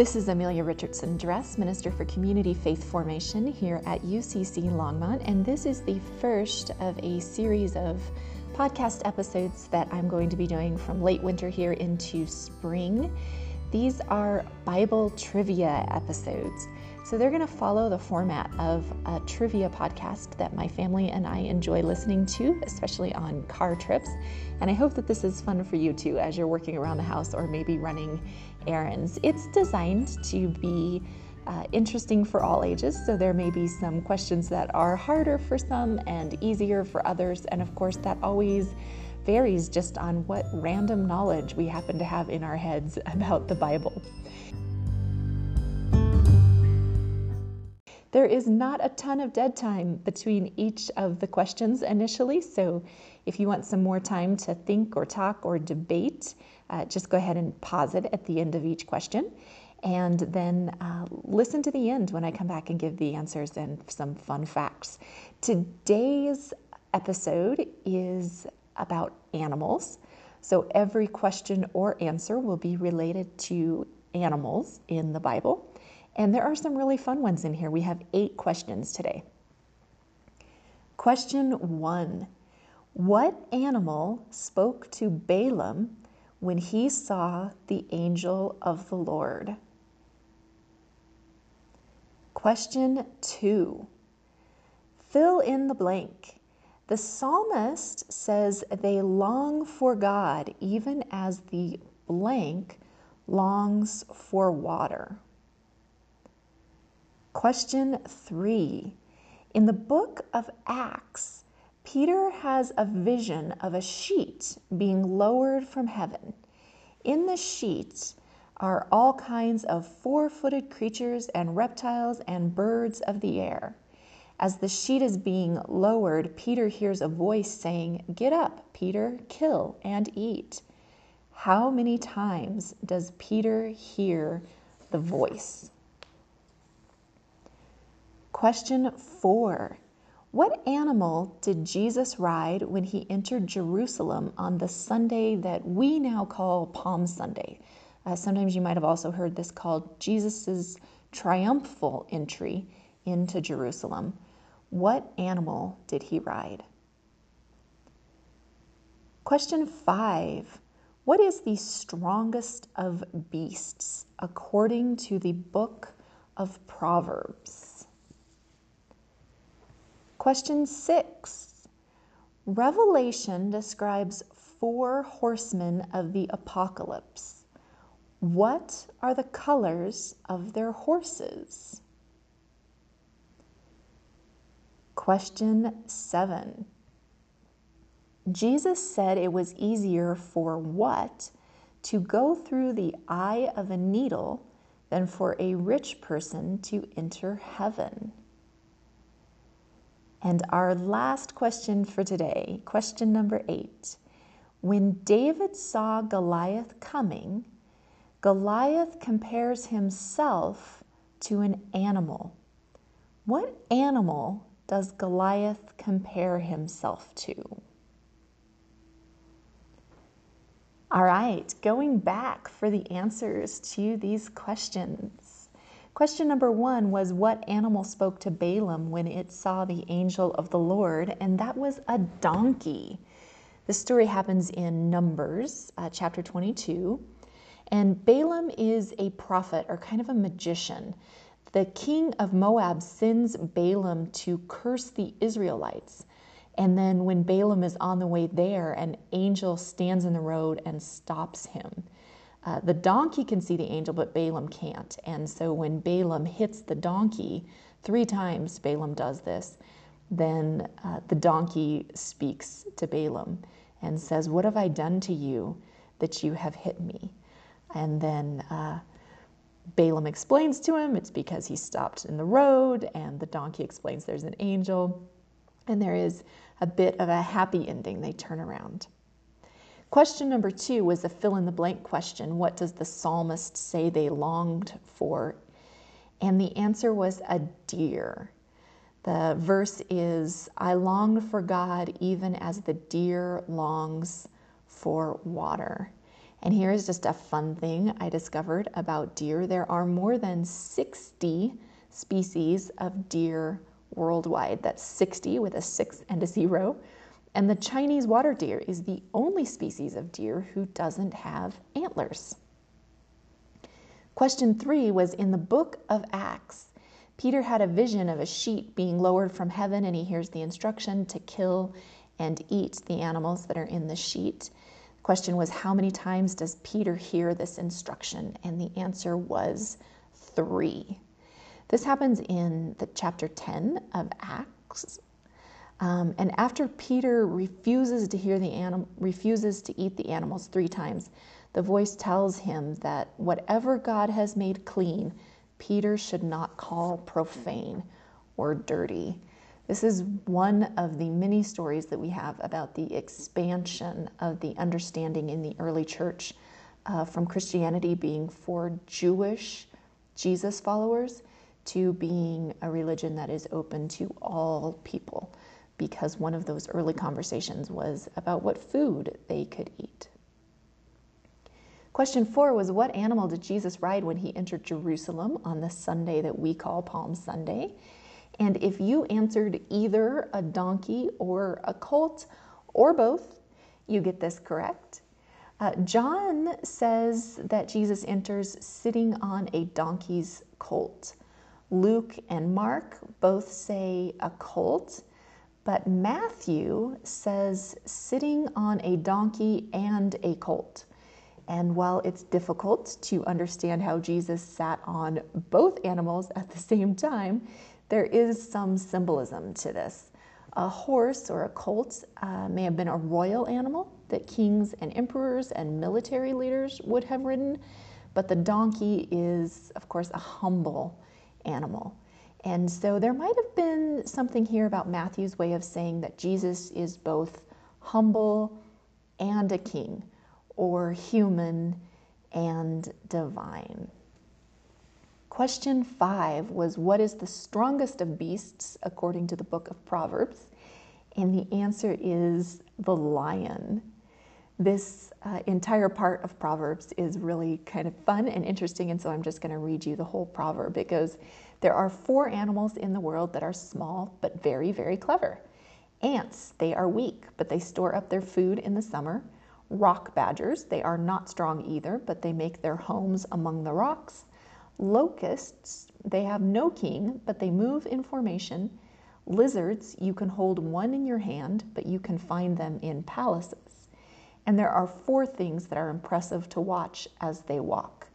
This is Amelia Richardson Dress, Minister for Community Faith Formation here at UCC Longmont, and this is the first of a series of podcast episodes that I'm going to be doing from late winter here into spring. These are Bible trivia episodes. So they're going to follow the format of a trivia podcast that my family and I enjoy listening to, especially on car trips. And I hope that this is fun for you too as you're working around the house or maybe running errands. It's designed to be uh, interesting for all ages, so there may be some questions that are harder for some and easier for others. And of course, that always varies just on what random knowledge we happen to have in our heads about the Bible. There is not a ton of dead time between each of the questions initially, so if you want some more time to think or talk or debate, uh, just go ahead and pause it at the end of each question and then uh, listen to the end when I come back and give the answers and some fun facts. Today's episode is about animals. So every question or answer will be related to animals in the Bible. And there are some really fun ones in here. We have eight questions today. Question one What animal spoke to Balaam when he saw the angel of the Lord? Question two Fill in the blank. The psalmist says they long for God even as the blank longs for water. Question three. In the book of Acts, Peter has a vision of a sheet being lowered from heaven. In the sheet are all kinds of four footed creatures and reptiles and birds of the air. As the sheet is being lowered, Peter hears a voice saying, Get up, Peter, kill and eat. How many times does Peter hear the voice? Question four What animal did Jesus ride when he entered Jerusalem on the Sunday that we now call Palm Sunday? Uh, sometimes you might have also heard this called Jesus' triumphal entry into Jerusalem. What animal did he ride? Question five What is the strongest of beasts according to the book of Proverbs? Question six Revelation describes four horsemen of the apocalypse. What are the colors of their horses? Question seven Jesus said it was easier for what to go through the eye of a needle than for a rich person to enter heaven. And our last question for today, question number eight. When David saw Goliath coming, Goliath compares himself to an animal. What animal does Goliath compare himself to? All right, going back for the answers to these questions. Question number one was what animal spoke to Balaam when it saw the angel of the Lord? And that was a donkey. The story happens in Numbers uh, chapter 22. And Balaam is a prophet or kind of a magician. The king of Moab sends Balaam to curse the Israelites. And then when Balaam is on the way there, an angel stands in the road and stops him. Uh, the donkey can see the angel, but Balaam can't. And so when Balaam hits the donkey, three times Balaam does this, then uh, the donkey speaks to Balaam and says, What have I done to you that you have hit me? And then uh, Balaam explains to him it's because he stopped in the road, and the donkey explains there's an angel. And there is a bit of a happy ending. They turn around. Question number two was a fill in the blank question What does the psalmist say they longed for? And the answer was a deer. The verse is I longed for God even as the deer longs for water. And here is just a fun thing I discovered about deer. There are more than 60 species of deer worldwide. That's 60 with a six and a zero. And the Chinese water deer is the only species of deer who doesn't have antlers. Question three was in the book of Acts. Peter had a vision of a sheep being lowered from heaven, and he hears the instruction to kill and eat the animals that are in the sheet. The question was, how many times does Peter hear this instruction? And the answer was three. This happens in the chapter 10 of Acts. Um, and after Peter refuses to hear the anim- refuses to eat the animals three times, the voice tells him that whatever God has made clean, Peter should not call profane or dirty. This is one of the many stories that we have about the expansion of the understanding in the early church uh, from Christianity being for Jewish Jesus followers to being a religion that is open to all people, because one of those early conversations was about what food they could eat. Question four was What animal did Jesus ride when he entered Jerusalem on the Sunday that we call Palm Sunday? And if you answered either a donkey or a colt or both, you get this correct. Uh, John says that Jesus enters sitting on a donkey's colt. Luke and Mark both say a colt, but Matthew says sitting on a donkey and a colt. And while it's difficult to understand how Jesus sat on both animals at the same time, there is some symbolism to this. A horse or a colt uh, may have been a royal animal that kings and emperors and military leaders would have ridden, but the donkey is, of course, a humble animal. And so there might have been something here about Matthew's way of saying that Jesus is both humble and a king or human and divine. Question five was What is the strongest of beasts according to the book of Proverbs? And the answer is the lion. This uh, entire part of Proverbs is really kind of fun and interesting, and so I'm just going to read you the whole proverb. It goes There are four animals in the world that are small but very, very clever. Ants, they are weak, but they store up their food in the summer rock badgers. They are not strong either, but they make their homes among the rocks. Locusts, they have no king, but they move in formation. Lizards, you can hold one in your hand, but you can find them in palaces. And there are four things that are impressive to watch as they walk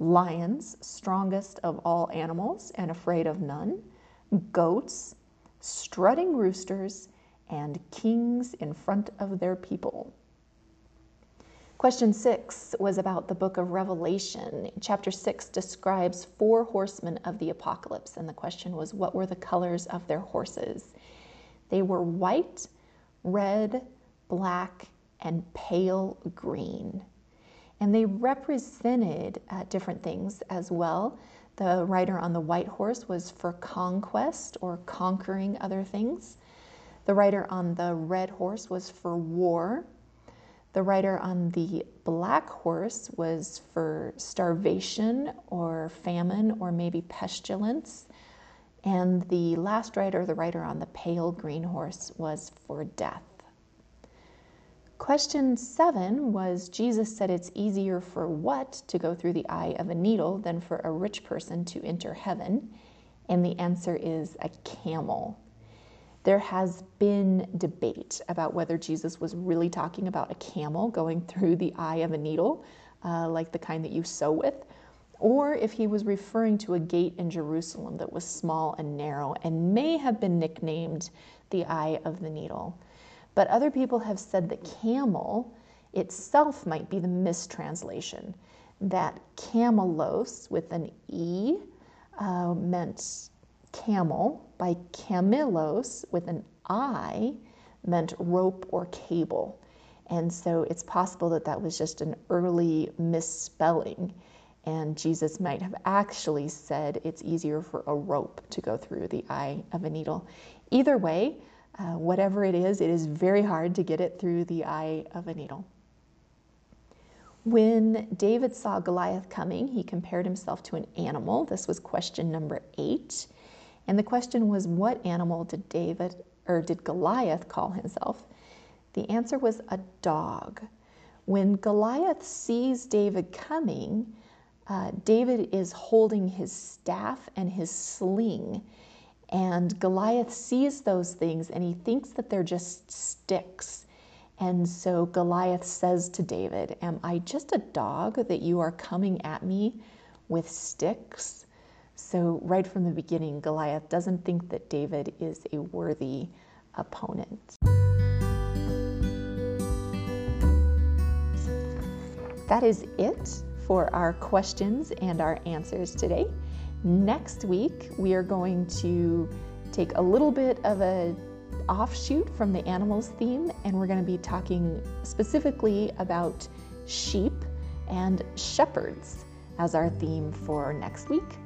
lions, strongest of all animals and afraid of none, goats, strutting roosters, and kings in front of their people. Question six was about the book of Revelation. Chapter six describes four horsemen of the apocalypse, and the question was what were the colors of their horses? They were white, red, black, and pale green. And they represented uh, different things as well. The rider on the white horse was for conquest or conquering other things. The rider on the red horse was for war the rider on the black horse was for starvation or famine or maybe pestilence. And the last rider, the rider on the pale green horse, was for death. Question seven was Jesus said it's easier for what to go through the eye of a needle than for a rich person to enter heaven? And the answer is a camel. There has been debate about whether Jesus was really talking about a camel going through the eye of a needle, uh, like the kind that you sew with, or if he was referring to a gate in Jerusalem that was small and narrow and may have been nicknamed the eye of the needle. But other people have said that camel itself might be the mistranslation, that camelos with an E uh, meant camel by camilos with an I meant rope or cable. And so it's possible that that was just an early misspelling. And Jesus might have actually said it's easier for a rope to go through the eye of a needle. Either way, uh, whatever it is, it is very hard to get it through the eye of a needle. When David saw Goliath coming, he compared himself to an animal. This was question number eight. And the question was, what animal did David or did Goliath call himself? The answer was a dog. When Goliath sees David coming, uh, David is holding his staff and his sling. And Goliath sees those things and he thinks that they're just sticks. And so Goliath says to David, Am I just a dog that you are coming at me with sticks? So, right from the beginning, Goliath doesn't think that David is a worthy opponent. That is it for our questions and our answers today. Next week, we are going to take a little bit of a offshoot from the animals theme, and we're going to be talking specifically about sheep and shepherds as our theme for next week.